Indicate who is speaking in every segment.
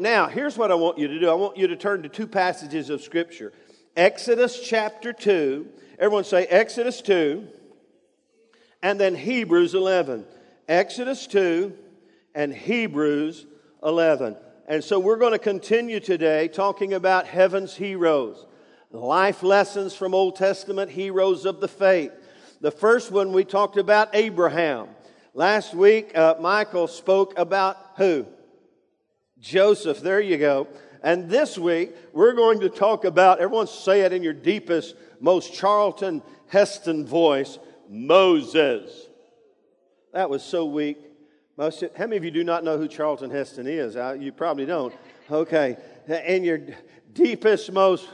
Speaker 1: Now, here's what I want you to do I want you to turn to two passages of Scripture Exodus chapter 2. Everyone say Exodus 2, and then Hebrews 11. Exodus 2 and Hebrews 11. And so we're going to continue today talking about heaven's heroes, life lessons from Old Testament heroes of the faith. The first one we talked about Abraham. Last week, uh, Michael spoke about who? Joseph. There you go. And this week, we're going to talk about, everyone say it in your deepest, most Charlton Heston voice, Moses. That was so weak. Most, how many of you do not know who Charlton Heston is? Uh, you probably don't. Okay. In your deepest, most,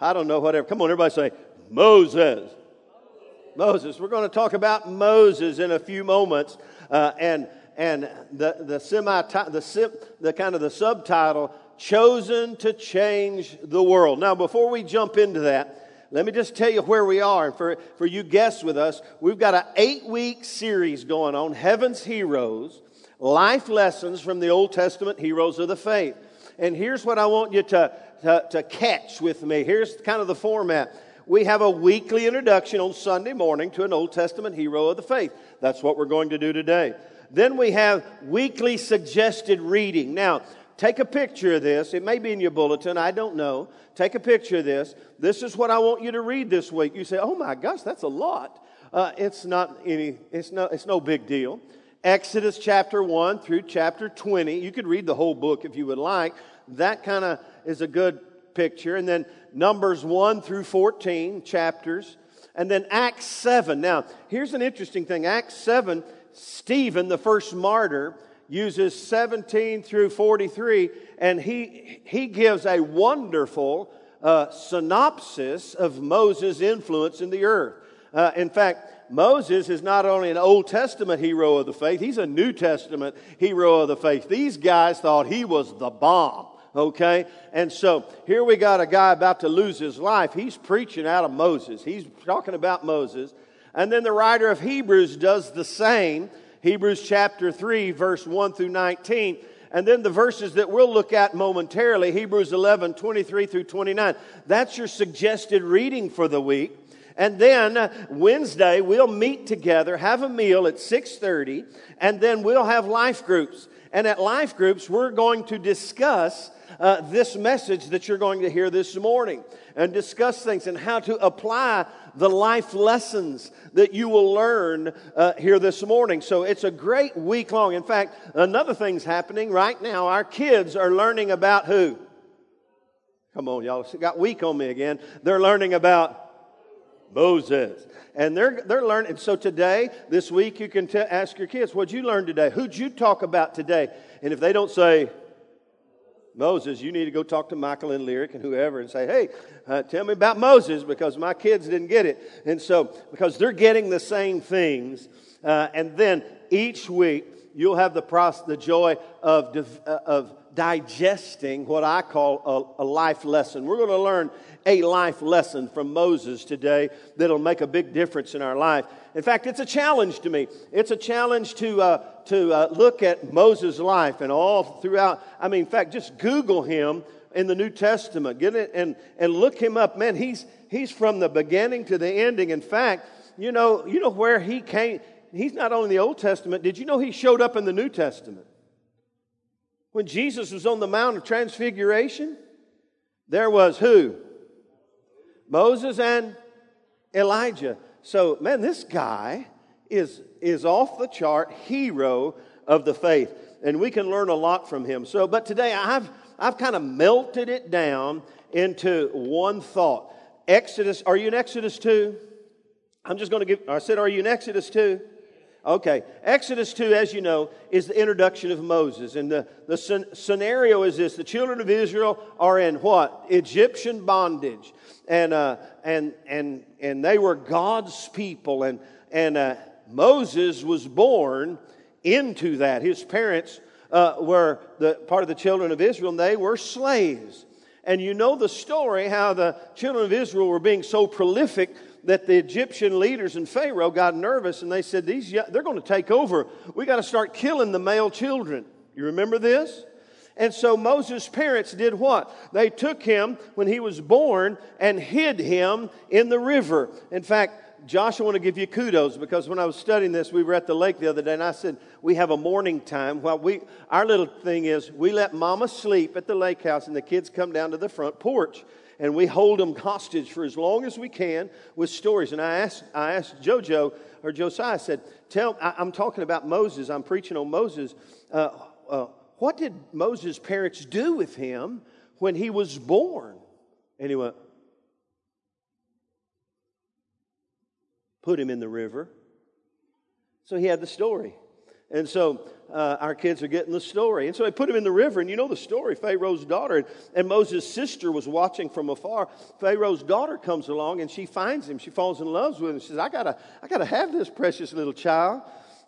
Speaker 1: I don't know, whatever. Come on, everybody say, Moses. Moses. We're going to talk about Moses in a few moments. Uh, and and the, the semi the, the kind of the subtitle chosen to change the world. Now before we jump into that let me just tell you where we are. And for, for you guests with us we've got an eight week series going on heaven's heroes life lessons from the old testament heroes of the faith. And here's what i want you to, to, to catch with me. Here's kind of the format. We have a weekly introduction on sunday morning to an old testament hero of the faith. That's what we're going to do today then we have weekly suggested reading. Now, take a picture of this. It may be in your bulletin. I don't know. Take a picture of this. This is what I want you to read this week. You say, oh my gosh, that's a lot. Uh, it's not any, it's no, it's no big deal. Exodus chapter 1 through chapter 20. You could read the whole book if you would like. That kind of is a good picture. And then Numbers 1 through 14 chapters. And then Acts 7. Now, here's an interesting thing. Acts 7 Stephen, the first martyr, uses 17 through 43, and he, he gives a wonderful uh, synopsis of Moses' influence in the earth. Uh, in fact, Moses is not only an Old Testament hero of the faith, he's a New Testament hero of the faith. These guys thought he was the bomb. Okay? And so here we got a guy about to lose his life. He's preaching out of Moses. He's talking about Moses. And then the writer of Hebrews does the same. Hebrews chapter 3, verse 1 through 19. And then the verses that we'll look at momentarily, Hebrews 11, 23 through 29. That's your suggested reading for the week. And then uh, Wednesday, we'll meet together, have a meal at 6.30, and then we'll have life groups. And at life groups, we're going to discuss uh, this message that you're going to hear this morning and discuss things and how to apply the life lessons that you will learn uh, here this morning. So it's a great week long. In fact, another thing's happening right now. Our kids are learning about who? Come on, y'all got weak on me again. They're learning about Moses. And they're, they're learning. So today, this week, you can t- ask your kids, what'd you learn today? Who'd you talk about today? And if they don't say, Moses, you need to go talk to Michael and Lyric and whoever and say, hey, uh, tell me about Moses because my kids didn't get it. And so, because they're getting the same things. Uh, and then each week, you'll have the, process, the joy of, uh, of digesting what I call a, a life lesson. We're going to learn a life lesson from Moses today that'll make a big difference in our life. In fact, it's a challenge to me. It's a challenge to, uh, to uh, look at Moses' life and all throughout. I mean, in fact, just Google him in the New Testament. Get it and, and look him up. Man, he's, he's from the beginning to the ending. In fact, you know, you know where he came. He's not only in the Old Testament. Did you know he showed up in the New Testament? When Jesus was on the Mount of Transfiguration, there was who? Moses and Elijah. So, man, this guy is, is off the chart hero of the faith. And we can learn a lot from him. So, but today I've, I've kind of melted it down into one thought. Exodus, are you in Exodus 2? I'm just going to give, I said, are you in Exodus 2? Okay. Exodus 2, as you know, is the introduction of Moses. And the, the scenario is this the children of Israel are in what? Egyptian bondage. And, uh, and, and, and they were God's people. And, and uh, Moses was born into that. His parents uh, were the, part of the children of Israel, and they were slaves. And you know the story how the children of Israel were being so prolific that the Egyptian leaders and Pharaoh got nervous and they said, These, They're going to take over. We got to start killing the male children. You remember this? And so Moses' parents did what? They took him when he was born and hid him in the river. In fact, Josh, I want to give you kudos because when I was studying this, we were at the lake the other day, and I said we have a morning time. Well, we our little thing is we let Mama sleep at the lake house, and the kids come down to the front porch, and we hold them hostage for as long as we can with stories. And I asked I asked JoJo or Josiah, I said, "Tell I, am talking about Moses. I'm preaching on Moses. Uh, uh, what did Moses' parents do with him when he was born?" And he went, put him in the river. So he had the story. And so uh, our kids are getting the story. And so they put him in the river. And you know the story Pharaoh's daughter. And, and Moses' sister was watching from afar. Pharaoh's daughter comes along and she finds him. She falls in love with him. She says, I got to I gotta have this precious little child.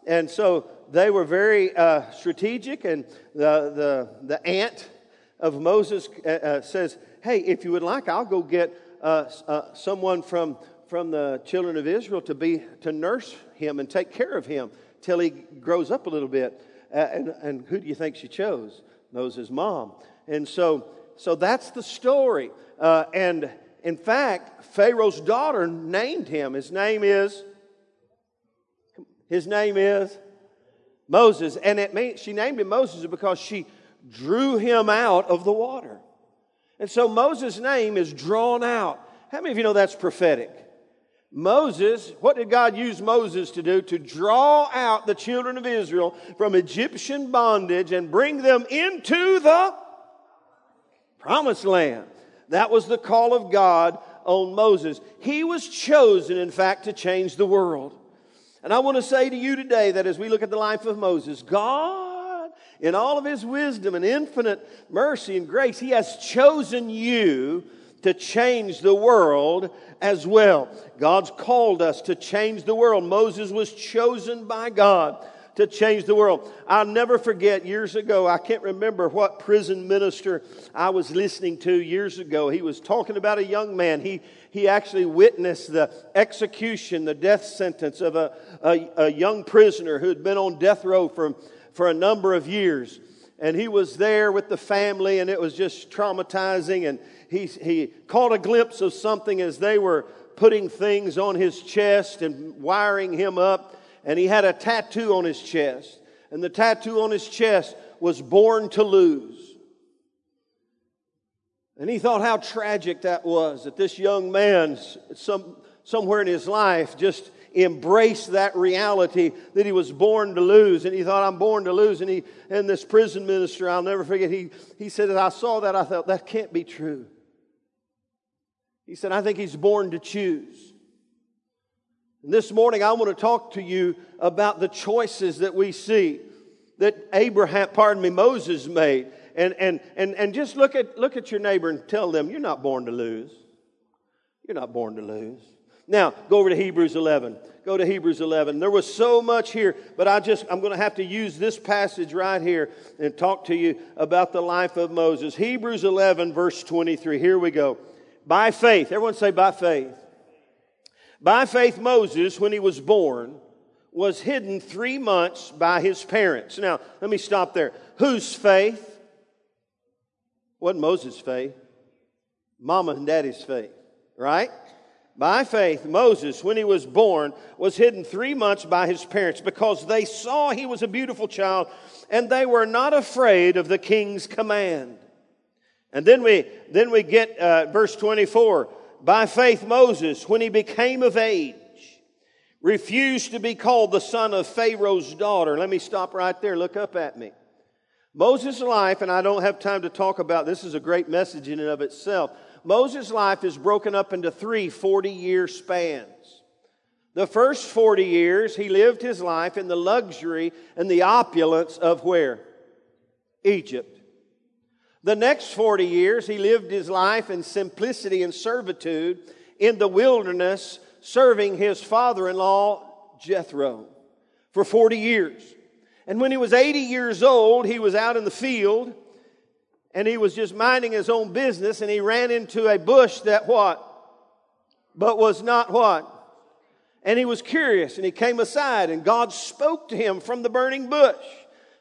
Speaker 1: And so they were very uh, strategic. And the, the, the aunt of Moses uh, uh says, Hey, if you would like, I'll go get uh, uh, someone from from the children of Israel to be to nurse him and take care of him till he grows up a little bit. And, and who do you think she chose? Moses' mom. And so, so that's the story. Uh, and in fact, Pharaoh's daughter named him. His name is. His name is Moses, and it means she named him Moses because she drew him out of the water. And so Moses' name is drawn out. How many of you know that's prophetic? Moses, what did God use Moses to do? To draw out the children of Israel from Egyptian bondage and bring them into the promised land. That was the call of God on Moses. He was chosen, in fact, to change the world. And I want to say to you today that as we look at the life of Moses, God, in all of his wisdom and infinite mercy and grace, he has chosen you to change the world as well. God's called us to change the world. Moses was chosen by God to change the world. I'll never forget years ago, I can't remember what prison minister I was listening to years ago. He was talking about a young man. He, he actually witnessed the execution, the death sentence of a, a, a young prisoner who had been on death row for, for a number of years. And he was there with the family, and it was just traumatizing. And he, he caught a glimpse of something as they were putting things on his chest and wiring him up. And he had a tattoo on his chest. And the tattoo on his chest was born to lose. And he thought how tragic that was that this young man, some, somewhere in his life, just embraced that reality that he was born to lose. And he thought, I'm born to lose. And, he, and this prison minister, I'll never forget, he, he said, I saw that, I thought, that can't be true. He said, I think he's born to choose. And this morning, I want to talk to you about the choices that we see that Abraham, pardon me, Moses made. And, and, and, and just look at, look at your neighbor and tell them, you're not born to lose. You're not born to lose. Now, go over to Hebrews 11. Go to Hebrews 11. There was so much here, but I just, I'm going to have to use this passage right here and talk to you about the life of Moses. Hebrews 11, verse 23. Here we go. By faith, everyone say by faith. By faith, Moses, when he was born, was hidden three months by his parents. Now, let me stop there. Whose faith? Wasn't Moses' faith. Mama and daddy's faith, right? By faith, Moses, when he was born, was hidden three months by his parents because they saw he was a beautiful child and they were not afraid of the king's command. And then we, then we get uh, verse 24. By faith, Moses, when he became of age, refused to be called the son of Pharaoh's daughter. Let me stop right there. Look up at me. Moses' life, and I don't have time to talk about this, is a great message in and of itself. Moses' life is broken up into three 40 year spans. The first 40 years, he lived his life in the luxury and the opulence of where? Egypt. The next 40 years, he lived his life in simplicity and servitude in the wilderness, serving his father in law, Jethro, for 40 years. And when he was 80 years old, he was out in the field and he was just minding his own business and he ran into a bush that what? But was not what? And he was curious and he came aside and God spoke to him from the burning bush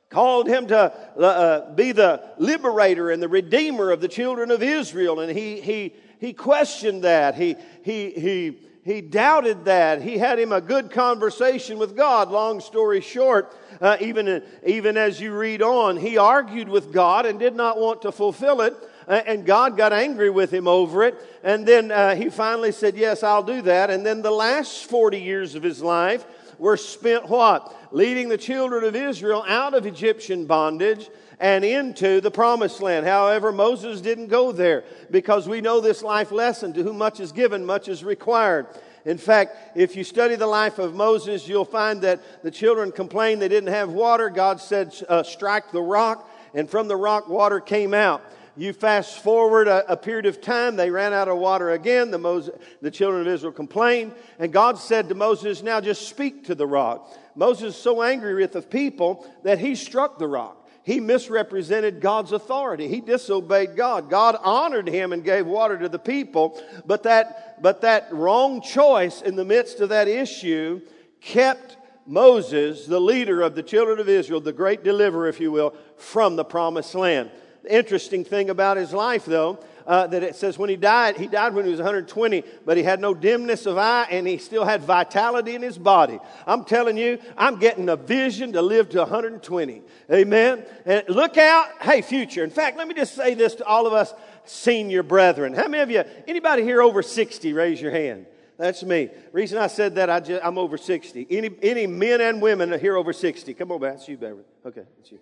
Speaker 1: called him to uh, uh, be the liberator and the redeemer of the children of Israel. And he, he, he questioned that. He, he, he, he doubted that. He had him a good conversation with God. Long story short, uh, even, even as you read on, he argued with God and did not want to fulfill it. And God got angry with him over it. And then uh, he finally said, Yes, I'll do that. And then the last 40 years of his life were spent what? Leading the children of Israel out of Egyptian bondage and into the promised land. However, Moses didn't go there because we know this life lesson to whom much is given, much is required. In fact, if you study the life of Moses, you'll find that the children complained they didn't have water. God said, uh, strike the rock, and from the rock, water came out. You fast forward a, a, period of time, they ran out of water again. The, Moses, the children of Israel complained, and God said to Moses, Now just speak to the rock. Moses was so angry with the people that he struck the rock he misrepresented God's authority. He disobeyed God. God honored him and gave water to the people, but that, but that wrong choice in the midst of that issue kept Moses, the leader of the children of Israel, the great deliverer, if you will, from the promised land. The interesting thing about his life, though, uh, that it says when he died, he died when he was 120, but he had no dimness of eye and he still had vitality in his body. I'm telling you, I'm getting a vision to live to 120. Amen. And look out, hey, future. In fact, let me just say this to all of us senior brethren. How many of you, anybody here over 60, raise your hand? That's me. Reason I said that, I just, I'm over 60. Any, any men and women here over 60? Come on, that's you, Beverly. Okay, that's you.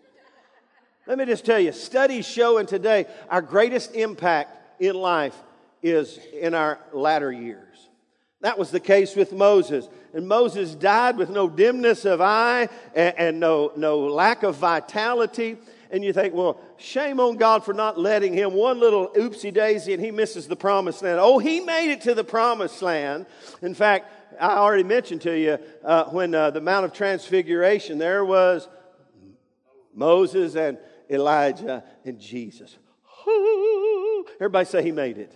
Speaker 1: Let me just tell you, studies show in today our greatest impact in life is in our latter years. That was the case with Moses. And Moses died with no dimness of eye and, and no, no lack of vitality. And you think, well, shame on God for not letting him one little oopsie daisy and he misses the promised land. Oh, he made it to the promised land. In fact, I already mentioned to you uh, when uh, the Mount of Transfiguration, there was Moses and Elijah and Jesus. Everybody say he made it.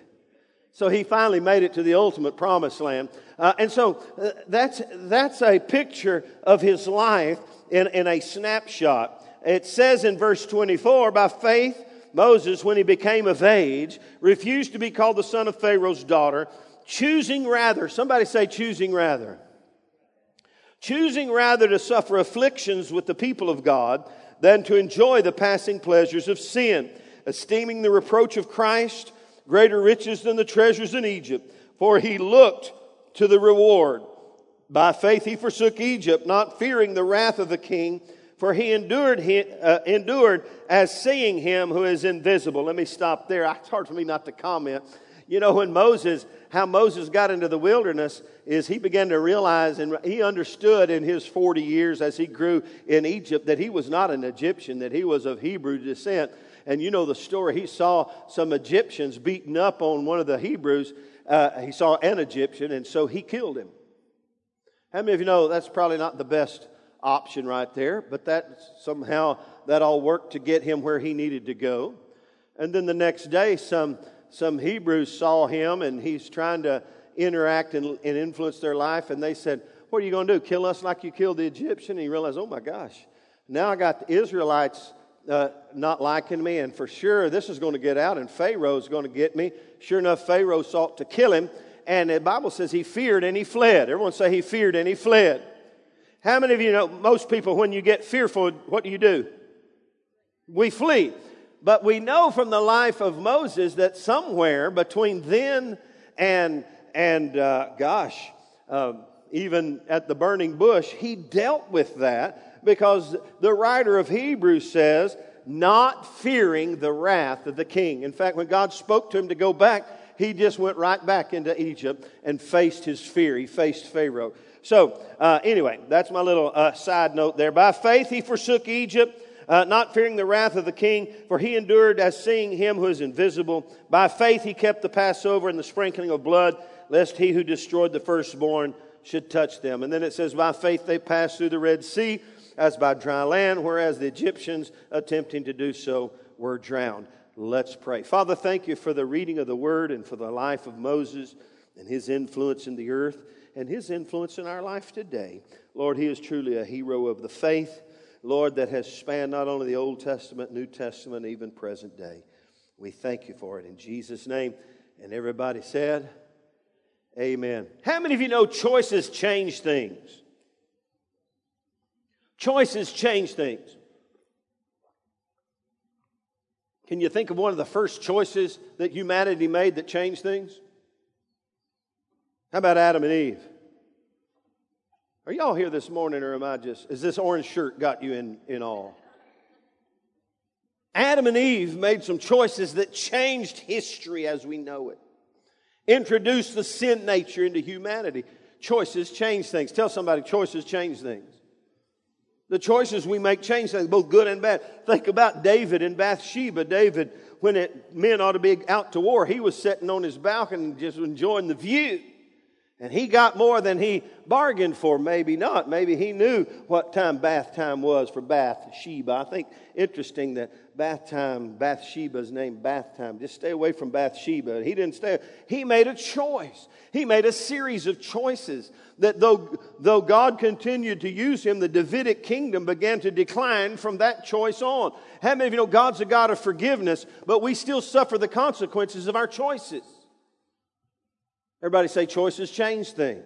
Speaker 1: So he finally made it to the ultimate promised land. Uh, and so uh, that's, that's a picture of his life in, in a snapshot. It says in verse 24, by faith, Moses, when he became of age, refused to be called the son of Pharaoh's daughter, choosing rather, somebody say choosing rather, choosing rather to suffer afflictions with the people of God than to enjoy the passing pleasures of sin, esteeming the reproach of Christ greater riches than the treasures in Egypt, for he looked to the reward. By faith he forsook Egypt, not fearing the wrath of the king, for he endured, uh, endured as seeing him who is invisible. Let me stop there. It's hard for me not to comment. You know, when Moses, how Moses got into the wilderness is he began to realize and he understood in his 40 years as he grew in Egypt that he was not an Egyptian, that he was of Hebrew descent. And you know the story. He saw some Egyptians beating up on one of the Hebrews. Uh, he saw an Egyptian, and so he killed him. How many of you know that's probably not the best option right there, but that somehow that all worked to get him where he needed to go. And then the next day, some some Hebrews saw him and he's trying to interact and, and influence their life. And they said, What are you going to do? Kill us like you killed the Egyptian? And he realized, Oh my gosh, now I got the Israelites uh, not liking me. And for sure, this is going to get out and Pharaoh's going to get me. Sure enough, Pharaoh sought to kill him. And the Bible says he feared and he fled. Everyone say he feared and he fled. How many of you know most people, when you get fearful, what do you do? We flee. But we know from the life of Moses that somewhere between then and, and uh, gosh, uh, even at the burning bush, he dealt with that because the writer of Hebrews says, not fearing the wrath of the king. In fact, when God spoke to him to go back, he just went right back into Egypt and faced his fear. He faced Pharaoh. So, uh, anyway, that's my little uh, side note there. By faith, he forsook Egypt uh, not fearing the wrath of the king, for he endured as seeing him who is invisible. By faith he kept the Passover and the sprinkling of blood, lest he who destroyed the firstborn should touch them. And then it says, By faith they passed through the Red Sea as by dry land, whereas the Egyptians, attempting to do so, were drowned. Let's pray. Father, thank you for the reading of the word and for the life of Moses and his influence in the earth and his influence in our life today. Lord, he is truly a hero of the faith. Lord, that has spanned not only the Old Testament, New Testament, even present day. We thank you for it in Jesus' name. And everybody said, Amen. How many of you know choices change things? Choices change things. Can you think of one of the first choices that humanity made that changed things? How about Adam and Eve? Are y'all here this morning, or am I just, is this orange shirt got you in, in awe? Adam and Eve made some choices that changed history as we know it, introduced the sin nature into humanity. Choices change things. Tell somebody, choices change things. The choices we make change things, both good and bad. Think about David and Bathsheba. David, when it, men ought to be out to war, he was sitting on his balcony just enjoying the view. And he got more than he bargained for, maybe not. Maybe he knew what time bath time was for Bathsheba. I think interesting that bath time, Bathsheba's name bath time. Just stay away from Bathsheba. He didn't stay. He made a choice. He made a series of choices that though, though God continued to use him, the Davidic kingdom began to decline from that choice on. How many of you know God's a God of forgiveness, but we still suffer the consequences of our choices? Everybody say choices change things.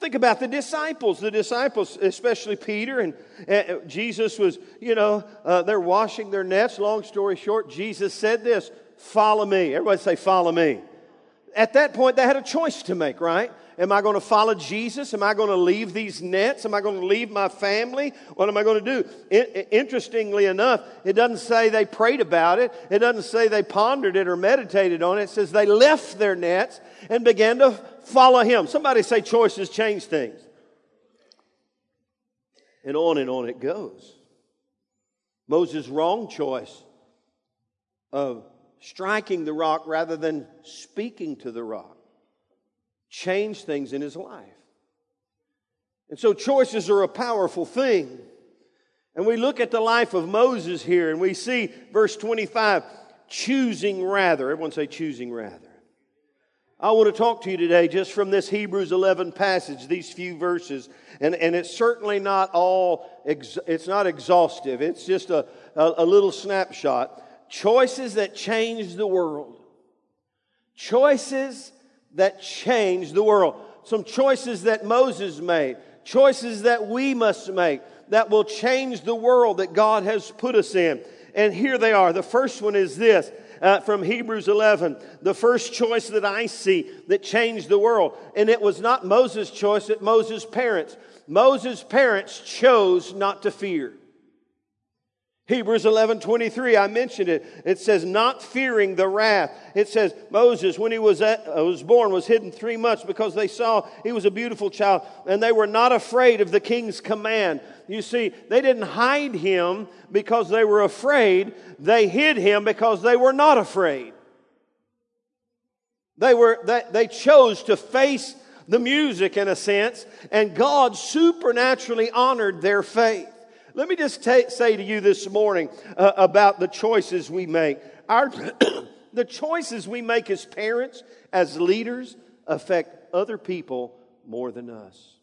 Speaker 1: Think about the disciples. The disciples, especially Peter and uh, Jesus, was, you know, uh, they're washing their nets. Long story short, Jesus said this Follow me. Everybody say, Follow me. At that point, they had a choice to make, right? Am I going to follow Jesus? Am I going to leave these nets? Am I going to leave my family? What am I going to do? interestingly enough, it doesn't say they prayed about it. It doesn't say they pondered it or meditated on it. It says they left their nets and began to follow him. Somebody say choices change things. And on and on it goes. Moses' wrong choice of striking the rock rather than speaking to the rock changed things in his life. And so choices are a powerful thing. And we look at the life of Moses here and we see verse 25 choosing rather. Everyone say choosing rather. I want to talk to you today just from this Hebrews 11 passage, these few verses. And, and it's certainly not all, it's not exhaustive. It's just a, a, a little snapshot. Choices that change the world. Choices that changed the world. Some choices that Moses made, choices that we must make that will change the world that God has put us in. And here they are. The first one is this uh, from Hebrews 11. The first choice that I see that changed the world. And it was not Moses' choice, it Moses' parents. Moses' parents chose not to fear. Hebrews 11 23, I mentioned it. It says, not fearing the wrath. It says, Moses, when he was, at, uh, was born, was hidden three months because they saw he was a beautiful child, and they were not afraid of the king's command. You see, they didn't hide him because they were afraid, they hid him because they were not afraid. They, were, they, they chose to face the music in a sense, and God supernaturally honored their faith. Let me just t- say to you this morning uh, about the choices we make. Our, the choices we make as parents, as leaders, affect other people more than us.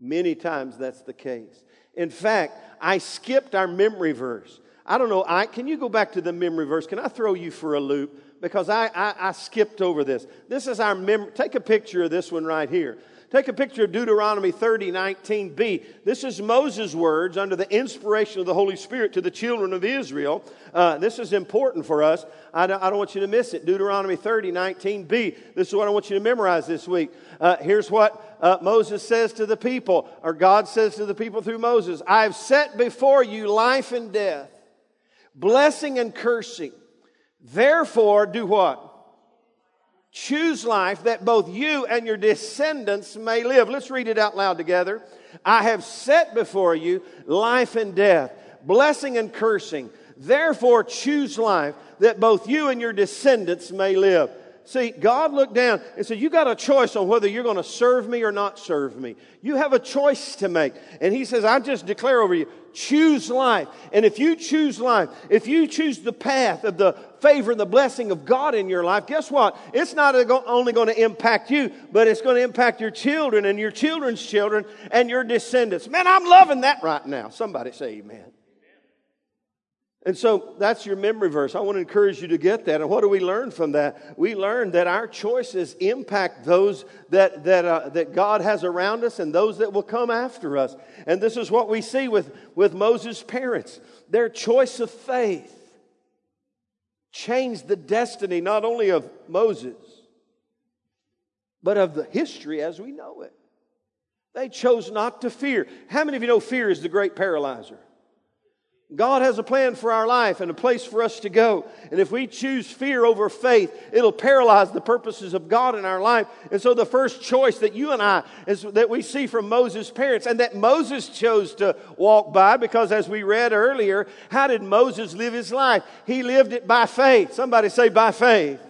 Speaker 1: Many times that's the case. In fact, I skipped our memory verse. I don't know. I, can you go back to the memory verse? Can I throw you for a loop? Because I, I, I skipped over this. This is our memory. Take a picture of this one right here. Take a picture of Deuteronomy 30, 19b. This is Moses' words under the inspiration of the Holy Spirit to the children of Israel. Uh, this is important for us. I don't, I don't, want you to miss it. Deuteronomy 30, 19b. This is what I want you to memorize this week. Uh, here's what uh, Moses says to the people, or God says to the people through Moses I have set before you life and death, blessing and cursing. Therefore, do what? Choose life that both you and your descendants may live. Let's read it out loud together. I have set before you life and death, blessing and cursing. Therefore, choose life that both you and your descendants may live. See, God looked down and said, You got a choice on whether you're going to serve me or not serve me. You have a choice to make. And He says, I just declare over you, choose life. And if you choose life, if you choose the path of the favor and the blessing of God in your life, guess what? It's not only going to impact you, but it's going to impact your children and your children's children and your descendants. Man, I'm loving that right now. Somebody say amen. And so that's your memory verse. I want to encourage you to get that. And what do we learn from that? We learn that our choices impact those that, that, uh, that God has around us and those that will come after us. And this is what we see with, with Moses' parents. Their choice of faith changed the destiny not only of Moses, but of the history as we know it. They chose not to fear. How many of you know fear is the great paralyzer? God has a plan for our life and a place for us to go. And if we choose fear over faith, it'll paralyze the purposes of God in our life. And so the first choice that you and I, is that we see from Moses' parents and that Moses chose to walk by, because as we read earlier, how did Moses live his life? He lived it by faith. Somebody say by faith.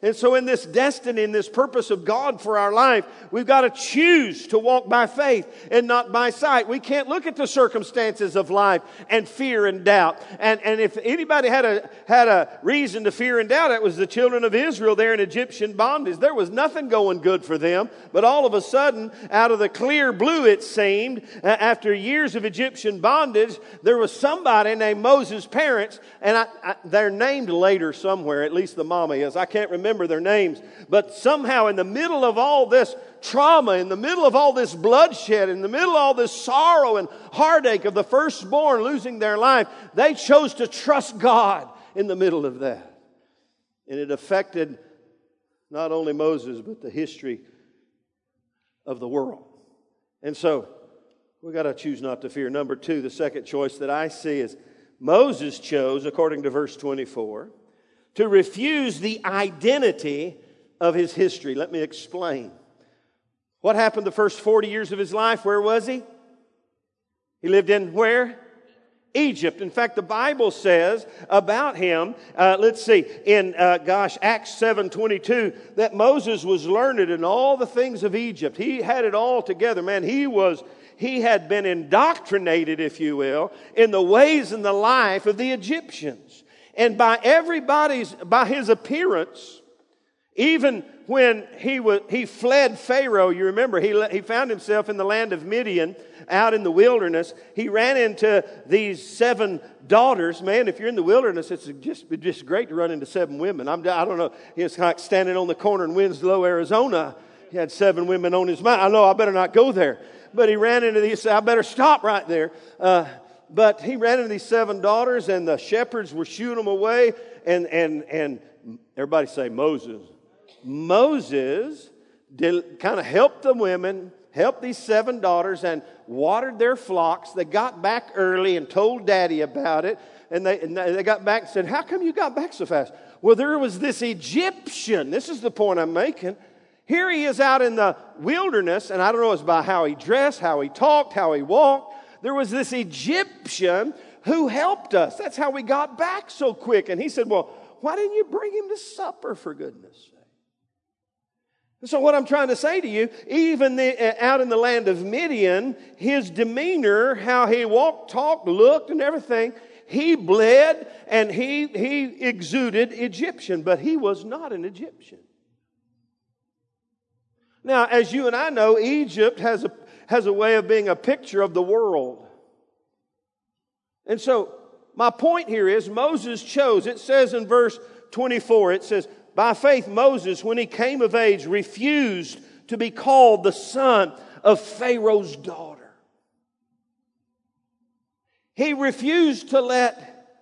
Speaker 1: And so, in this destiny, in this purpose of God for our life, we've got to choose to walk by faith and not by sight. We can't look at the circumstances of life and fear and doubt. And, and if anybody had a, had a reason to fear and doubt, it was the children of Israel there in Egyptian bondage. There was nothing going good for them. But all of a sudden, out of the clear blue, it seemed, after years of Egyptian bondage, there was somebody named Moses' parents, and I, I, they're named later somewhere, at least the mama is. I can't remember remember their names. But somehow, in the middle of all this trauma, in the middle of all this bloodshed, in the middle of all this sorrow and heartache of the firstborn losing their life, they chose to trust God in the middle of that. And it affected not only Moses, but the history of the world. And so, we got to choose not to fear. Number two, the second choice that I see is Moses chose, according to verse 24, to refuse the identity of his history. Let me explain. What happened the first 40 years of his life? Where was he? He lived in where? Egypt. In fact, the Bible says about him, uh, let's see, in, uh, gosh, Acts 7.22, that Moses was learned in all the things of Egypt. He had it all together. Man, he was, he had been indoctrinated, if you will, in the ways and the life of the Egyptians. And by everybody's, by his appearance, even when he, was, he fled Pharaoh, you remember, he, he found himself in the land of Midian, out in the wilderness. He ran into these seven daughters. Man, if you're in the wilderness, it's just, just great to run into seven women. I'm, I don't know, it's like standing on the corner in Winslow, Arizona. He had seven women on his mind. I know I better not go there. But he ran into these, I better stop right there. Uh, but he ran into these seven daughters, and the shepherds were shooing them away. And, and, and everybody say, Moses. Moses kind of helped the women, helped these seven daughters, and watered their flocks. They got back early and told daddy about it. And they, and they got back and said, How come you got back so fast? Well, there was this Egyptian. This is the point I'm making. Here he is out in the wilderness, and I don't know it's by how he dressed, how he talked, how he walked there was this Egyptian who helped us. That's how we got back so quick. And he said, Well, why didn't you bring him to supper for goodness sake? So, what I'm trying to say to you, even the, uh, out in the land of Midian, his demeanor, how he walked, talked, looked, and everything, he bled and he, he exuded Egyptian, but he was not an Egyptian. Now, as you and I know, Egypt has a, has a way of being a picture of the world. And so, my point here is Moses chose, it says in verse 24, it says, By faith, Moses, when he came of age, refused to be called the son of Pharaoh's daughter. He refused to let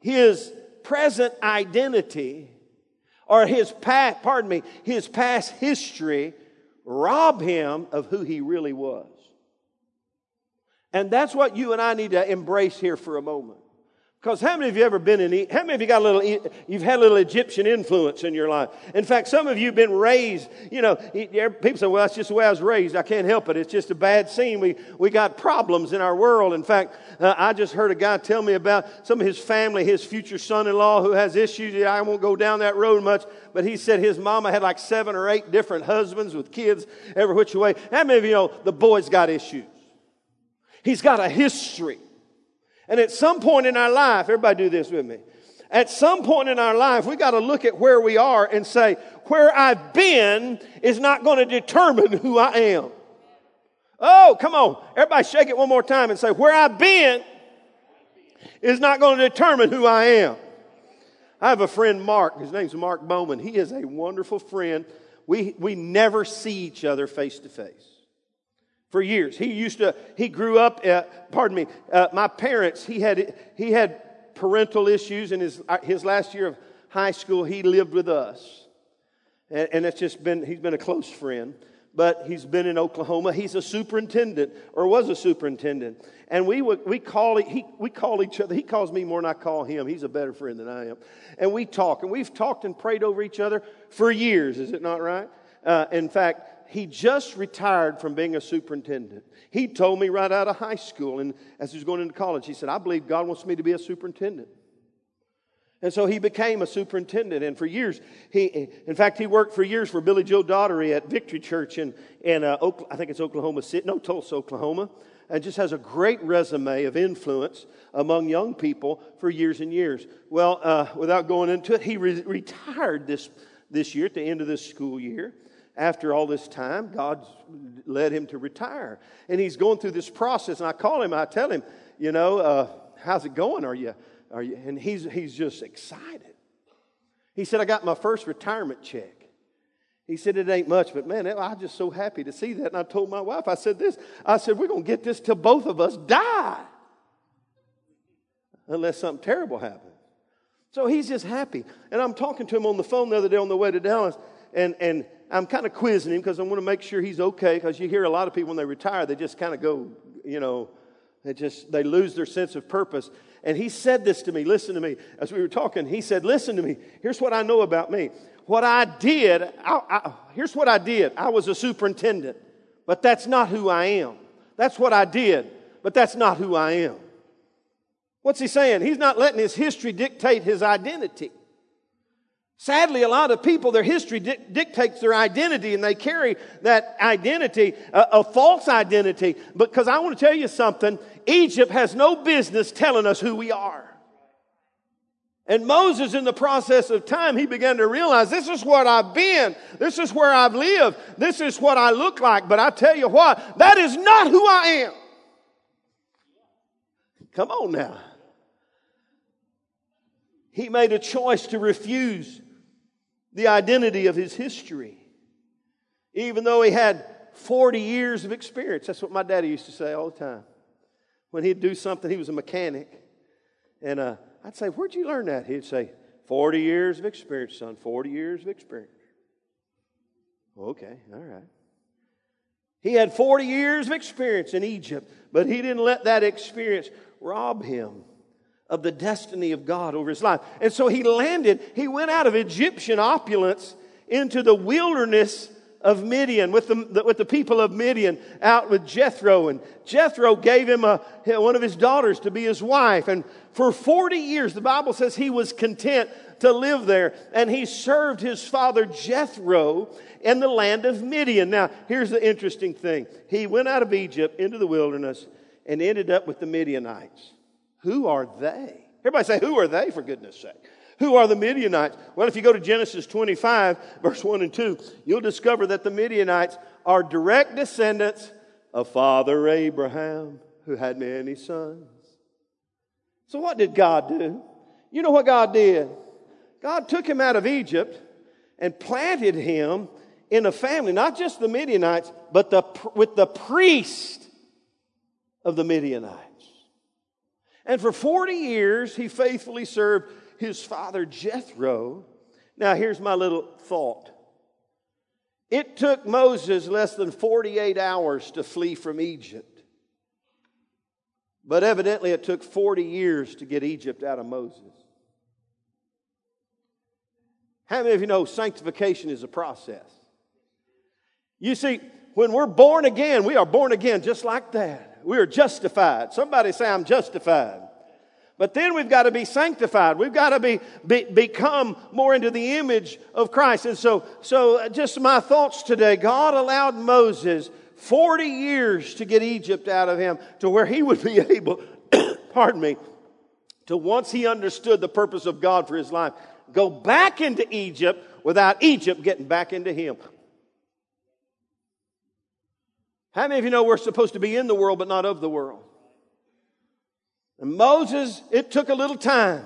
Speaker 1: his present identity or his past, pardon me, his past history rob him of who he really was. And that's what you and I need to embrace here for a moment. Because how many of you ever been in, how many of you got a little, you've had a little Egyptian influence in your life? In fact, some of you have been raised, you know, people say, well, that's just the way I was raised. I can't help it. It's just a bad scene. We, we got problems in our world. In fact, uh, I just heard a guy tell me about some of his family, his future son-in-law who has issues. I won't go down that road much, but he said his mama had like seven or eight different husbands with kids every which way. How many of you know the boy's got issues? He's got a history. And at some point in our life, everybody do this with me. At some point in our life, we got to look at where we are and say, where I've been is not going to determine who I am. Oh, come on. Everybody shake it one more time and say, where I've been is not going to determine who I am. I have a friend, Mark. His name's Mark Bowman. He is a wonderful friend. We, we never see each other face to face for years. He used to, he grew up, uh, pardon me, uh, my parents, he had, he had parental issues in his, uh, his last year of high school. He lived with us. And, and it's just been, he's been a close friend. But he's been in Oklahoma. He's a superintendent, or was a superintendent. And we, we, call, he, we call each other, he calls me more than I call him. He's a better friend than I am. And we talk, and we've talked and prayed over each other for years, is it not right? Uh, in fact, he just retired from being a superintendent. He told me right out of high school, and as he was going into college, he said, I believe God wants me to be a superintendent. And so he became a superintendent. And for years, he, in fact, he worked for years for Billy Joe Daugherty at Victory Church in, in uh, I think it's Oklahoma City, no, Tulsa, Oklahoma. And just has a great resume of influence among young people for years and years. Well, uh, without going into it, he re- retired this, this year at the end of this school year after all this time, God led him to retire. And he's going through this process. And I call him, I tell him, you know, uh, how's it going? Are you, are you? And he's, he's just excited. He said, I got my first retirement check. He said, It ain't much, but man, I'm just so happy to see that. And I told my wife, I said this, I said, We're going to get this till both of us die. Unless something terrible happens. So he's just happy. And I'm talking to him on the phone the other day on the way to Dallas, and, and I'm kind of quizzing him because I want to make sure he's okay. Because you hear a lot of people when they retire, they just kind of go, you know, they just they lose their sense of purpose. And he said this to me. Listen to me. As we were talking, he said, "Listen to me. Here's what I know about me. What I did. I, I, here's what I did. I was a superintendent, but that's not who I am. That's what I did, but that's not who I am." What's he saying? He's not letting his history dictate his identity. Sadly, a lot of people, their history di- dictates their identity and they carry that identity, a, a false identity. Because I want to tell you something Egypt has no business telling us who we are. And Moses, in the process of time, he began to realize this is what I've been. This is where I've lived. This is what I look like. But I tell you what, that is not who I am. Come on now. He made a choice to refuse the identity of his history. Even though he had 40 years of experience. That's what my daddy used to say all the time. When he'd do something, he was a mechanic. And uh, I'd say, Where'd you learn that? He'd say, 40 years of experience, son, 40 years of experience. Okay, all right. He had 40 years of experience in Egypt, but he didn't let that experience rob him of the destiny of God over his life. And so he landed, he went out of Egyptian opulence into the wilderness of Midian with the, with the people of Midian out with Jethro. And Jethro gave him a, one of his daughters to be his wife. And for 40 years, the Bible says he was content to live there. And he served his father Jethro in the land of Midian. Now, here's the interesting thing. He went out of Egypt into the wilderness and ended up with the Midianites. Who are they? Everybody say, Who are they, for goodness sake? Who are the Midianites? Well, if you go to Genesis 25, verse 1 and 2, you'll discover that the Midianites are direct descendants of Father Abraham, who had many sons. So, what did God do? You know what God did? God took him out of Egypt and planted him in a family, not just the Midianites, but the, with the priest of the Midianites. And for 40 years, he faithfully served his father Jethro. Now, here's my little thought. It took Moses less than 48 hours to flee from Egypt. But evidently, it took 40 years to get Egypt out of Moses. How many of you know sanctification is a process? You see, when we're born again, we are born again just like that. We are justified. Somebody say, I'm justified. But then we've got to be sanctified. We've got to be, be, become more into the image of Christ. And so, so uh, just my thoughts today. God allowed Moses 40 years to get Egypt out of him to where he would be able, pardon me, to once he understood the purpose of God for his life, go back into Egypt without Egypt getting back into him. How many of you know we're supposed to be in the world but not of the world? And Moses, it took a little time.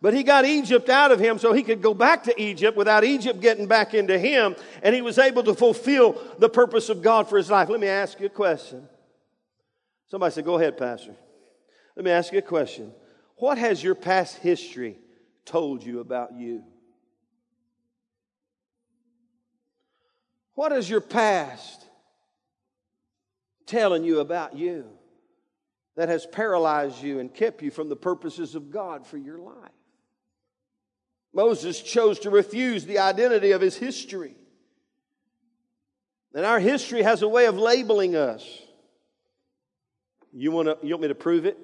Speaker 1: But he got Egypt out of him so he could go back to Egypt without Egypt getting back into him, and he was able to fulfill the purpose of God for his life. Let me ask you a question. Somebody said, Go ahead, Pastor. Let me ask you a question. What has your past history told you about you? What is your past telling you about you that has paralyzed you and kept you from the purposes of God for your life? Moses chose to refuse the identity of his history. And our history has a way of labeling us. You, wanna, you want me to prove it?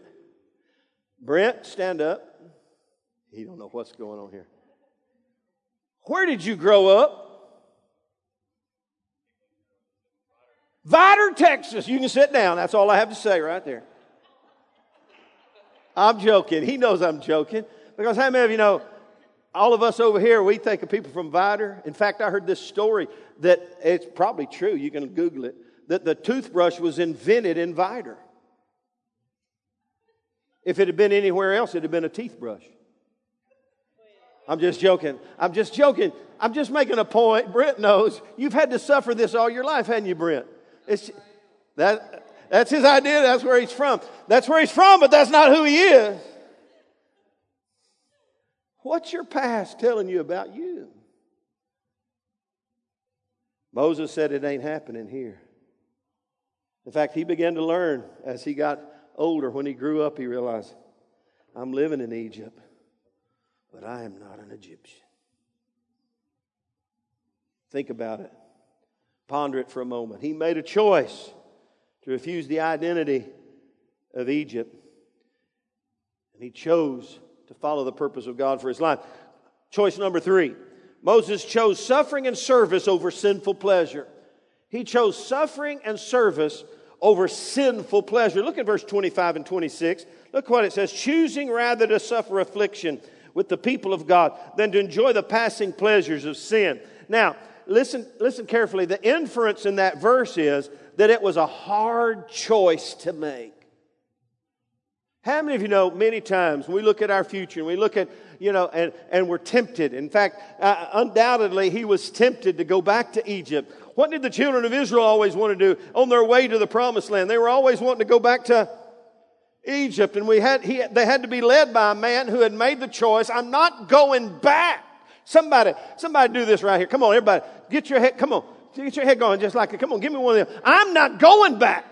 Speaker 1: Brent, stand up. He don't know what's going on here. Where did you grow up? Vidor, Texas. You can sit down. That's all I have to say right there. I'm joking. He knows I'm joking. Because how many of you know all of us over here, we think of people from Vidor. In fact, I heard this story that it's probably true. You can Google it. That the toothbrush was invented in Vidor. If it had been anywhere else, it'd have been a teeth brush. I'm just joking. I'm just joking. I'm just making a point. Brent knows you've had to suffer this all your life, hadn't you, Brent? It's, that, that's his idea. That's where he's from. That's where he's from, but that's not who he is. What's your past telling you about you? Moses said it ain't happening here. In fact, he began to learn as he got older. When he grew up, he realized, I'm living in Egypt, but I am not an Egyptian. Think about it. Ponder it for a moment. He made a choice to refuse the identity of Egypt, and he chose to follow the purpose of God for his life. Choice number three Moses chose suffering and service over sinful pleasure. He chose suffering and service over sinful pleasure. Look at verse 25 and 26. Look what it says choosing rather to suffer affliction with the people of God than to enjoy the passing pleasures of sin. Now, listen, listen carefully. The inference in that verse is that it was a hard choice to make. How many of you know many times we look at our future and we look at, you know, and, and we're tempted? In fact, uh, undoubtedly, he was tempted to go back to Egypt. What did the children of Israel always want to do on their way to the promised land? They were always wanting to go back to Egypt, and we had, he, they had to be led by a man who had made the choice I'm not going back. Somebody, somebody do this right here. Come on, everybody. Get your head, come on. Get your head going just like it. Come on, give me one of them. I'm not going back.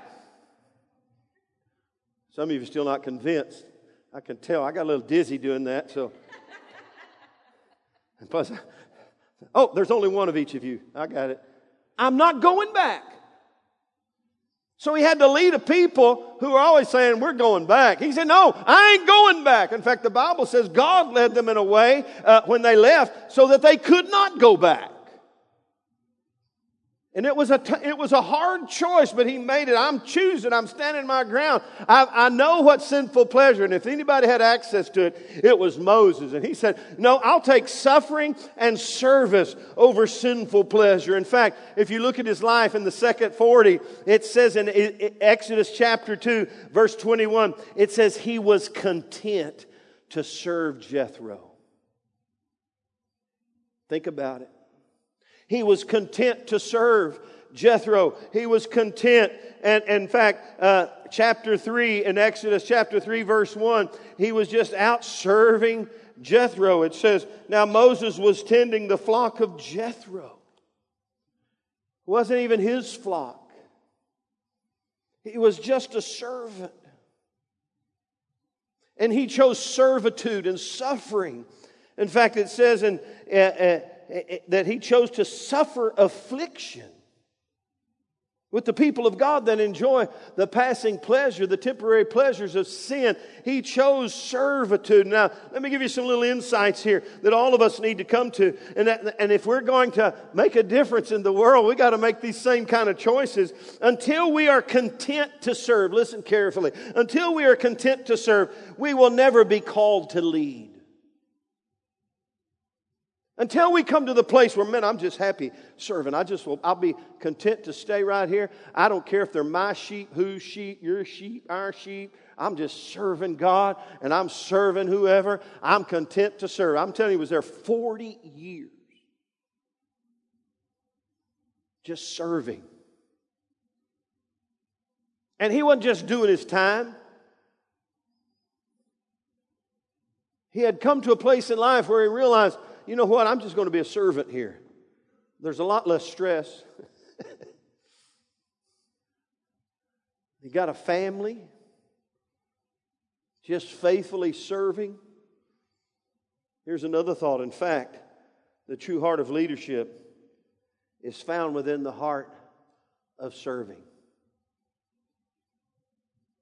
Speaker 1: Some of you are still not convinced. I can tell. I got a little dizzy doing that, so. And plus, oh, there's only one of each of you. I got it. I'm not going back. So he had to lead a people who are always saying, We're going back. He said, No, I ain't going back. In fact, the Bible says God led them in a way uh, when they left so that they could not go back. And it was, a t- it was a hard choice, but he made it. I'm choosing. I'm standing my ground. I, I know what sinful pleasure. And if anybody had access to it, it was Moses. And he said, No, I'll take suffering and service over sinful pleasure. In fact, if you look at his life in the second 40, it says in Exodus chapter 2, verse 21, it says he was content to serve Jethro. Think about it. He was content to serve Jethro. He was content. And, and in fact, uh, chapter 3 in Exodus chapter 3, verse 1, he was just out serving Jethro. It says, Now Moses was tending the flock of Jethro. It wasn't even his flock, he was just a servant. And he chose servitude and suffering. In fact, it says in, uh, uh, Eh, eh, that he chose to suffer affliction with the people of God that enjoy the passing pleasure, the temporary pleasures of sin. He chose servitude. Now, let me give you some little insights here that all of us need to come to. And, that, and if we're going to make a difference in the world, we got to make these same kind of choices. Until we are content to serve, listen carefully, until we are content to serve, we will never be called to lead. Until we come to the place where, man, I'm just happy serving. I just will, I'll be content to stay right here. I don't care if they're my sheep, whose sheep, your sheep, our sheep. I'm just serving God and I'm serving whoever. I'm content to serve. I'm telling you, he was there 40 years just serving. And he wasn't just doing his time. He had come to a place in life where he realized you know what? I'm just going to be a servant here. There's a lot less stress. you got a family, just faithfully serving. Here's another thought. In fact, the true heart of leadership is found within the heart of serving.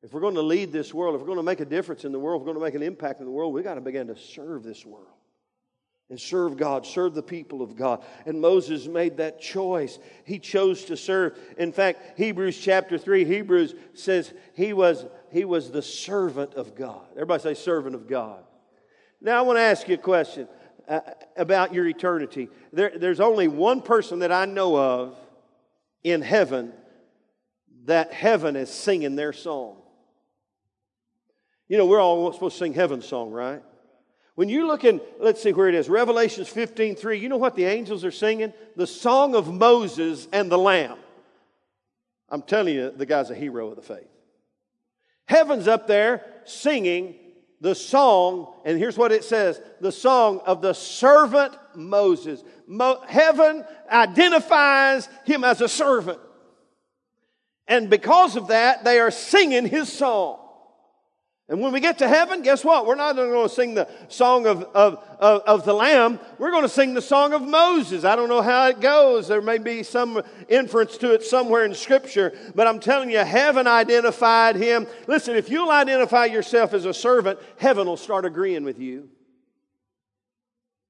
Speaker 1: If we're going to lead this world, if we're going to make a difference in the world, if we're going to make an impact in the world, we've got to begin to serve this world and serve God, serve the people of God. And Moses made that choice. He chose to serve. In fact, Hebrews chapter 3, Hebrews says he was, he was the servant of God. Everybody say, servant of God. Now, I want to ask you a question uh, about your eternity. There, there's only one person that I know of in heaven that heaven is singing their song. You know, we're all supposed to sing heaven's song, right? When you look in, let's see where it is, Revelations 15 3, you know what the angels are singing? The song of Moses and the Lamb. I'm telling you, the guy's a hero of the faith. Heaven's up there singing the song, and here's what it says the song of the servant Moses. Mo- heaven identifies him as a servant. And because of that, they are singing his song. And when we get to heaven, guess what? We're not going to sing the song of, of, of, of, the Lamb. We're going to sing the song of Moses. I don't know how it goes. There may be some inference to it somewhere in Scripture, but I'm telling you, heaven identified him. Listen, if you'll identify yourself as a servant, heaven will start agreeing with you.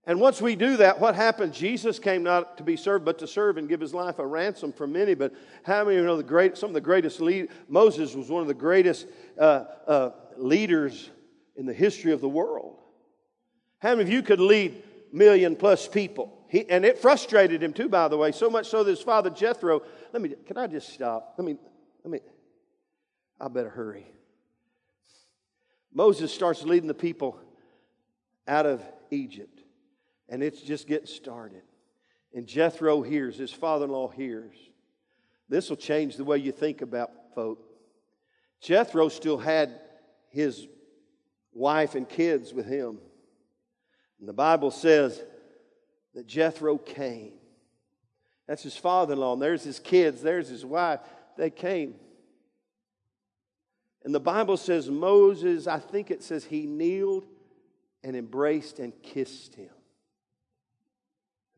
Speaker 1: And once we do that, what happens? Jesus came not to be served, but to serve and give his life a ransom for many. But how many of you know the great, some of the greatest lead? Moses was one of the greatest uh, uh, leaders in the history of the world. How many of you could lead million plus people? He, and it frustrated him too, by the way, so much so that his father Jethro, let me, can I just stop? Let me, let me, I better hurry. Moses starts leading the people out of Egypt, and it's just getting started. And Jethro hears, his father in law hears. This will change the way you think about folk. Jethro still had his wife and kids with him. And the Bible says that Jethro came. That's his father in law, and there's his kids, there's his wife. They came. And the Bible says Moses, I think it says he kneeled and embraced and kissed him.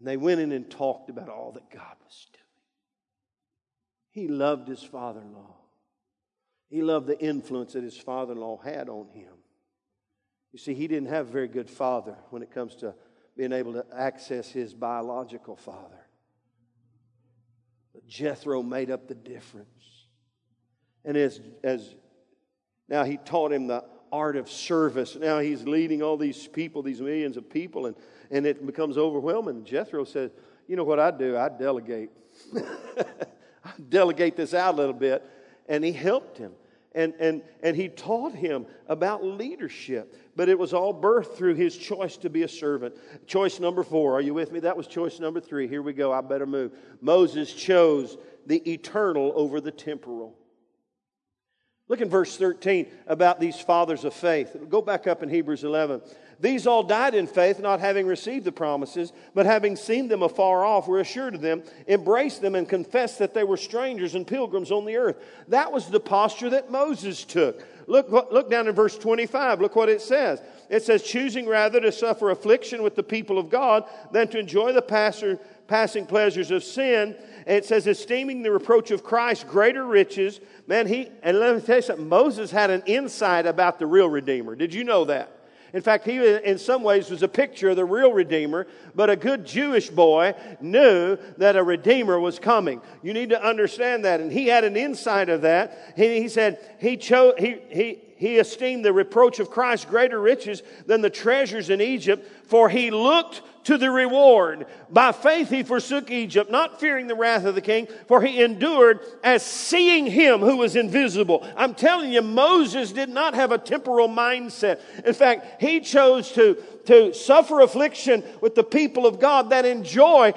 Speaker 1: And they went in and talked about all that God was doing. He loved his father in law. He loved the influence that his father in law had on him. You see, he didn't have a very good father when it comes to being able to access his biological father. But Jethro made up the difference. And as, as now he taught him the art of service. Now he's leading all these people, these millions of people, and, and it becomes overwhelming. Jethro says, You know what I do? I delegate. I delegate this out a little bit. And he helped him and, and, and he taught him about leadership. But it was all birthed through his choice to be a servant. Choice number four. Are you with me? That was choice number three. Here we go. I better move. Moses chose the eternal over the temporal. Look in verse 13 about these fathers of faith. Go back up in Hebrews 11. These all died in faith, not having received the promises, but having seen them afar off, were assured of them, embraced them, and confessed that they were strangers and pilgrims on the earth. That was the posture that Moses took. Look, look down in verse 25. Look what it says. It says, choosing rather to suffer affliction with the people of God than to enjoy the passer, passing pleasures of sin. And it says, esteeming the reproach of Christ greater riches. Man, he, and let me tell you something, Moses had an insight about the real Redeemer. Did you know that? In fact, he, in some ways, was a picture of the real Redeemer, but a good Jewish boy knew that a Redeemer was coming. You need to understand that. And he had an insight of that. He, he said he, chose, he, he, he esteemed the reproach of Christ greater riches than the treasures in Egypt, for he looked to the reward. By faith he forsook Egypt, not fearing the wrath of the king, for he endured as seeing him who was invisible. I'm telling you, Moses did not have a temporal mindset. In fact, he chose to, to suffer affliction with the people of God that enjoy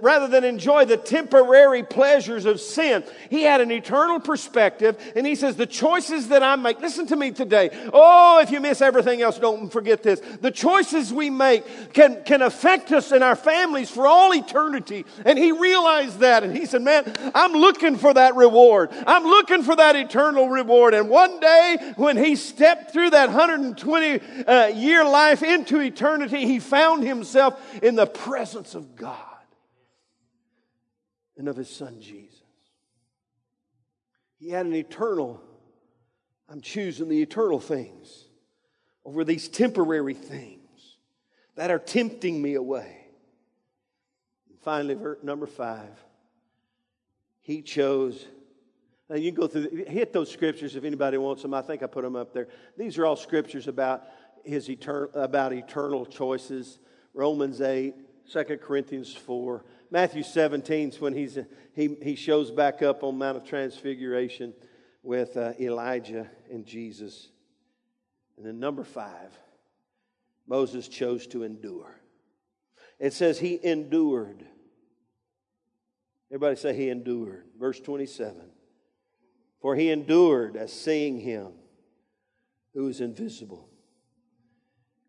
Speaker 1: rather than enjoy the temporary pleasures of sin. He had an eternal perspective, and he says, The choices that I make, listen to me today. Oh, if you miss everything else, don't forget this. The choices we make can, can affect us and our families for all eternity. And he realized that, and he said, Man, I'm looking for that reward. I'm looking for that eternal reward. And one day, when he stepped through that 120 uh, year life into eternity, he found himself in the presence of God and of his son Jesus. He had an eternal, I'm choosing the eternal things over these temporary things that are tempting me away. And finally, number five, he chose. Now you can go through, hit those scriptures if anybody wants them. I think I put them up there. These are all scriptures about his eternal, about eternal choices. Romans 8, 2 Corinthians 4, Matthew 17 is when he's, he, he shows back up on Mount of Transfiguration with uh, Elijah and Jesus. And then number five, Moses chose to endure. It says he endured. Everybody say he endured. Verse 27. For he endured as seeing him who is invisible.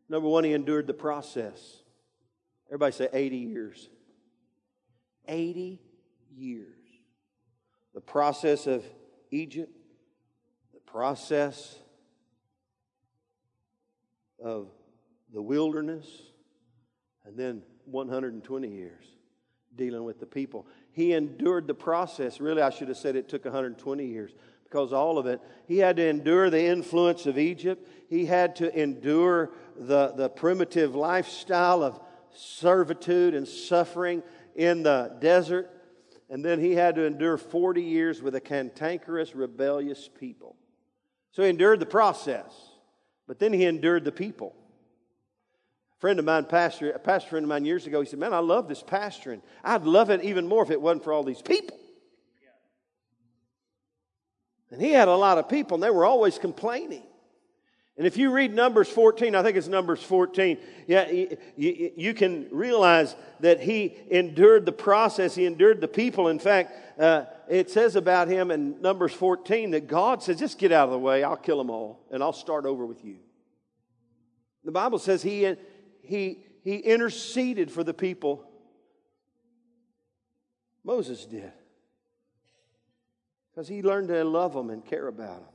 Speaker 1: Number one, he endured the process. Everybody say 80 years. 80 years. The process of Egypt, the process of the wilderness, and then 120 years dealing with the people. He endured the process. Really, I should have said it took 120 years because all of it. He had to endure the influence of Egypt, he had to endure the, the primitive lifestyle of servitude and suffering in the desert, and then he had to endure 40 years with a cantankerous, rebellious people. So he endured the process, but then he endured the people. A friend of mine, pastor, a pastor friend of mine years ago, he said, Man, I love this pastoring. I'd love it even more if it wasn't for all these people. And he had a lot of people, and they were always complaining. And if you read Numbers 14, I think it's Numbers 14, yeah, you, you, can realize that he endured the process, he endured the people. In fact, uh, it says about him in Numbers 14 that God says, just get out of the way, I'll kill them all, and I'll start over with you. The Bible says he, he, he interceded for the people. Moses did. Because he learned to love them and care about them.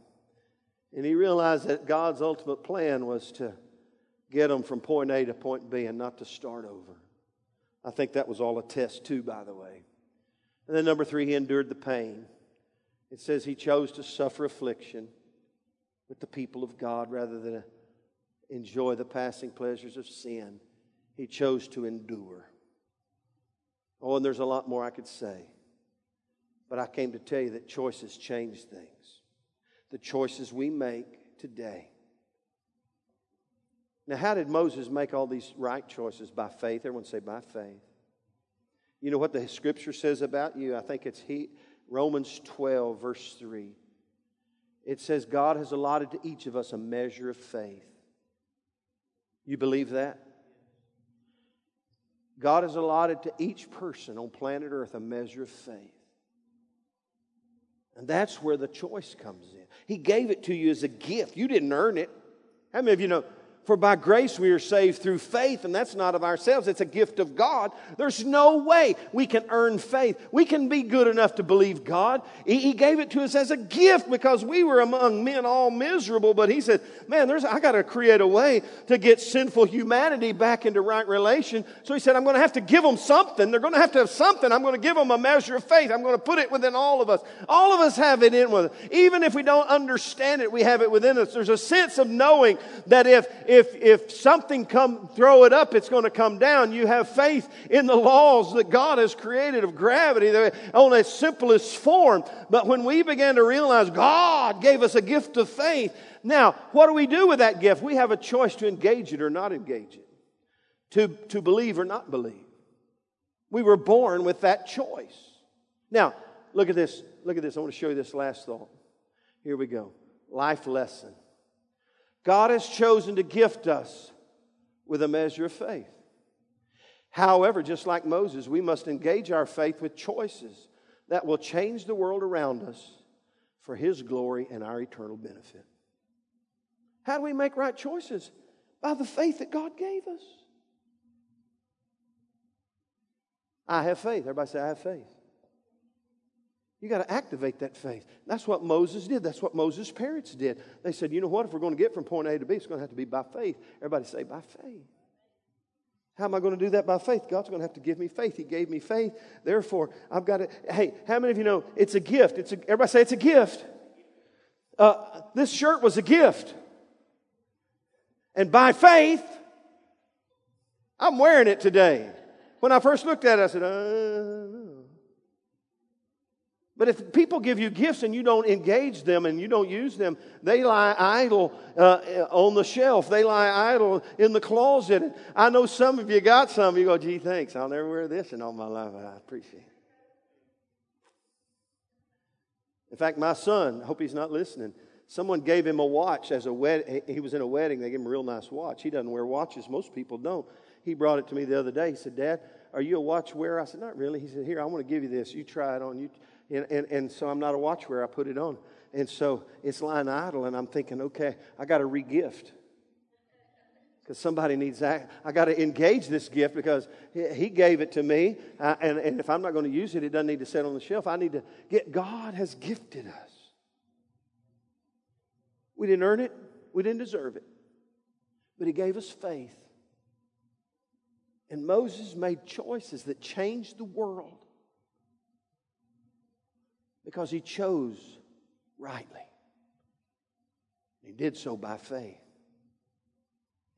Speaker 1: And he realized that God's ultimate plan was to get them from point A to point B and not to start over. I think that was all a test, too, by the way. And then, number three, he endured the pain. It says he chose to suffer affliction with the people of God rather than enjoy the passing pleasures of sin. He chose to endure. Oh, and there's a lot more I could say. But I came to tell you that choices change things the choices we make today. Now, how did Moses make all these right choices? By faith. Everyone say, by faith. You know what the scripture says about you? I think it's he, Romans 12, verse 3. It says, God has allotted to each of us a measure of faith. You believe that? God has allotted to each person on planet Earth a measure of faith. And that's where the choice comes in. He gave it to you as a gift. You didn't earn it. How many of you know For by grace we are saved through faith, and that's not of ourselves. It's a gift of God. There's no way we can earn faith. We can be good enough to believe God. He, gave it to us as a gift because we were among men all miserable. But He said, Man, there's, I got to create a way to get sinful humanity back into right relation. So He said, I'm going to have to give them something. They're going to have to have something. I'm going to give them a measure of faith. I'm going to put it within all of us. All of us have it in with us. Even if we don't understand it, we have it within us. There's a sense of knowing that if, if if, if something come, throw it up, it's going to come down. You have faith in the laws that God has created of gravity on its simplest form. But when we began to realize God gave us a gift of faith, now, what do we do with that gift? We have a choice to engage it or not engage it, to, to believe or not believe. We were born with that choice. Now, look at this. Look at this. I want to show you this last thought. Here we go. Life lesson. God has chosen to gift us with a measure of faith. However, just like Moses, we must engage our faith with choices that will change the world around us for His glory and our eternal benefit. How do we make right choices? By the faith that God gave us. I have faith. Everybody say, I have faith. You got to activate that faith. That's what Moses did. That's what Moses' parents did. They said, you know what? If we're going to get from point A to B, it's going to have to be by faith. Everybody say, by faith. How am I going to do that by faith? God's going to have to give me faith. He gave me faith. Therefore, I've got to. Hey, how many of you know it's a gift? It's a, everybody say it's a gift. Uh, this shirt was a gift. And by faith, I'm wearing it today. When I first looked at it, I said, uh, but if people give you gifts and you don't engage them and you don't use them, they lie idle uh, on the shelf. They lie idle in the closet. I know some of you got some. You go, gee, thanks. I'll never wear this in all my life. I appreciate it. In fact, my son, I hope he's not listening. Someone gave him a watch as a wed. He was in a wedding. They gave him a real nice watch. He doesn't wear watches. Most people don't. He brought it to me the other day. He said, Dad, are you a watch wearer? I said, Not really. He said, Here, I want to give you this. You try it on. You and, and, and so I'm not a watch wearer. I put it on. And so it's lying idle, and I'm thinking, okay, I got to regift. Because somebody needs that. I got to engage this gift because he gave it to me. Uh, and, and if I'm not going to use it, it doesn't need to sit on the shelf. I need to get, God has gifted us. We didn't earn it, we didn't deserve it. But he gave us faith. And Moses made choices that changed the world because he chose rightly. He did so by faith.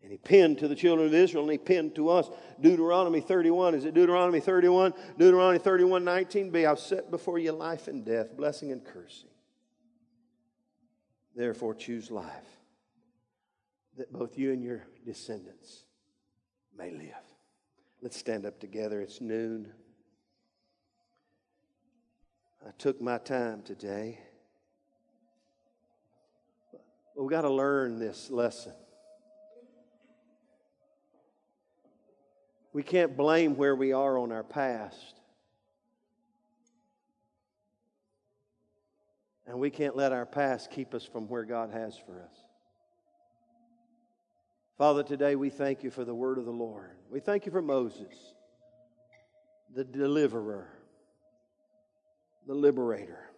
Speaker 1: And he pinned to the children of Israel and he pinned to us Deuteronomy 31. Is it Deuteronomy 31? Deuteronomy 31 19b. I've set before you life and death, blessing and cursing. Therefore, choose life, that both you and your descendants may live. Let's stand up together. It's noon. I took my time today. We've got to learn this lesson. We can't blame where we are on our past. And we can't let our past keep us from where God has for us. Father, today we thank you for the word of the Lord. We thank you for Moses, the deliverer the liberator.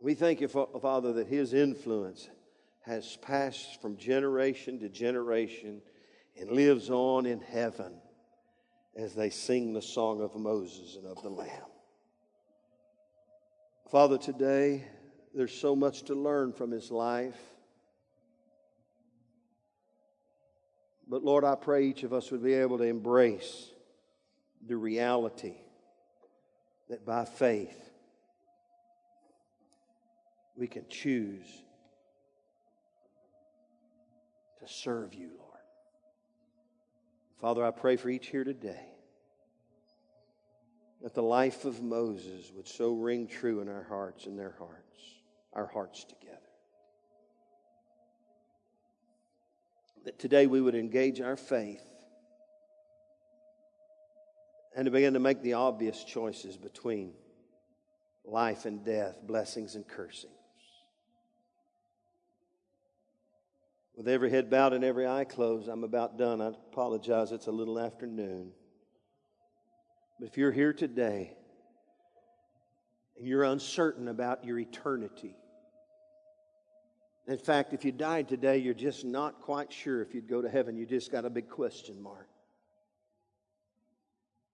Speaker 1: We thank you, Father, that his influence has passed from generation to generation and lives on in heaven as they sing the song of Moses and of the Lamb. Father, today there's so much to learn from his life. But Lord, I pray each of us would be able to embrace the reality that by faith we can choose to serve you, Lord. Father, I pray for each here today that the life of Moses would so ring true in our hearts and their hearts, our hearts together. That today we would engage our faith and to begin to make the obvious choices between life and death, blessings and cursings. With every head bowed and every eye closed, I'm about done. I apologize, it's a little afternoon. But if you're here today and you're uncertain about your eternity, in fact, if you died today, you're just not quite sure if you'd go to heaven, you just got a big question mark.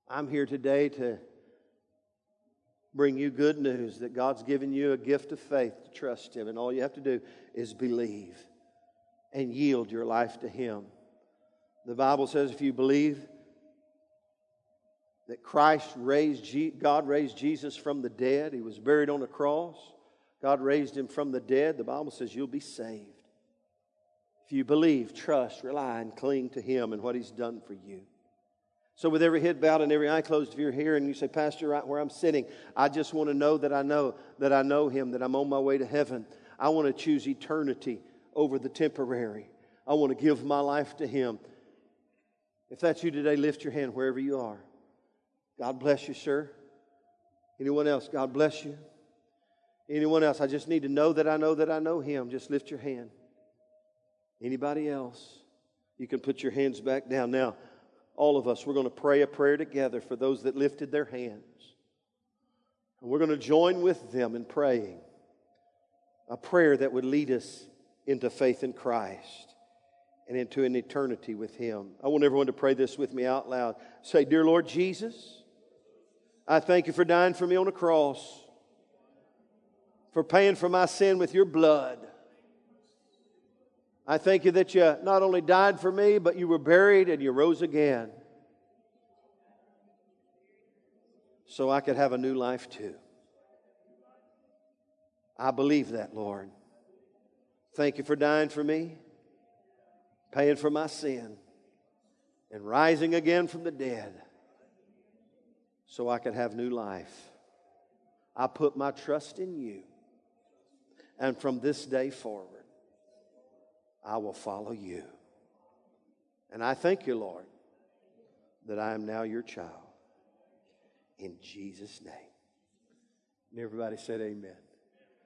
Speaker 1: I'm here today to bring you good news that God's given you a gift of faith to trust Him, and all you have to do is believe and yield your life to Him. The Bible says if you believe that Christ raised, God raised Jesus from the dead, He was buried on a cross, God raised Him from the dead, the Bible says you'll be saved. If you believe, trust, rely, and cling to Him and what He's done for you. So, with every head bowed and every eye closed, if you're here and you say, Pastor, right where I'm sitting, I just want to know that I know that I know Him, that I'm on my way to heaven. I want to choose eternity over the temporary. I want to give my life to Him. If that's you today, lift your hand wherever you are. God bless you, sir. Anyone else? God bless you. Anyone else? I just need to know that I know that I know Him. Just lift your hand. Anybody else? You can put your hands back down. Now, all of us, we're going to pray a prayer together for those that lifted their hands. And we're going to join with them in praying a prayer that would lead us into faith in Christ and into an eternity with Him. I want everyone to pray this with me out loud. Say, Dear Lord Jesus, I thank you for dying for me on the cross, for paying for my sin with your blood. I thank you that you not only died for me, but you were buried and you rose again so I could have a new life too. I believe that, Lord. Thank you for dying for me, paying for my sin, and rising again from the dead so I could have new life. I put my trust in you. And from this day forward, I will follow you. And I thank you, Lord, that I am now your child. In Jesus' name. And everybody said, Amen.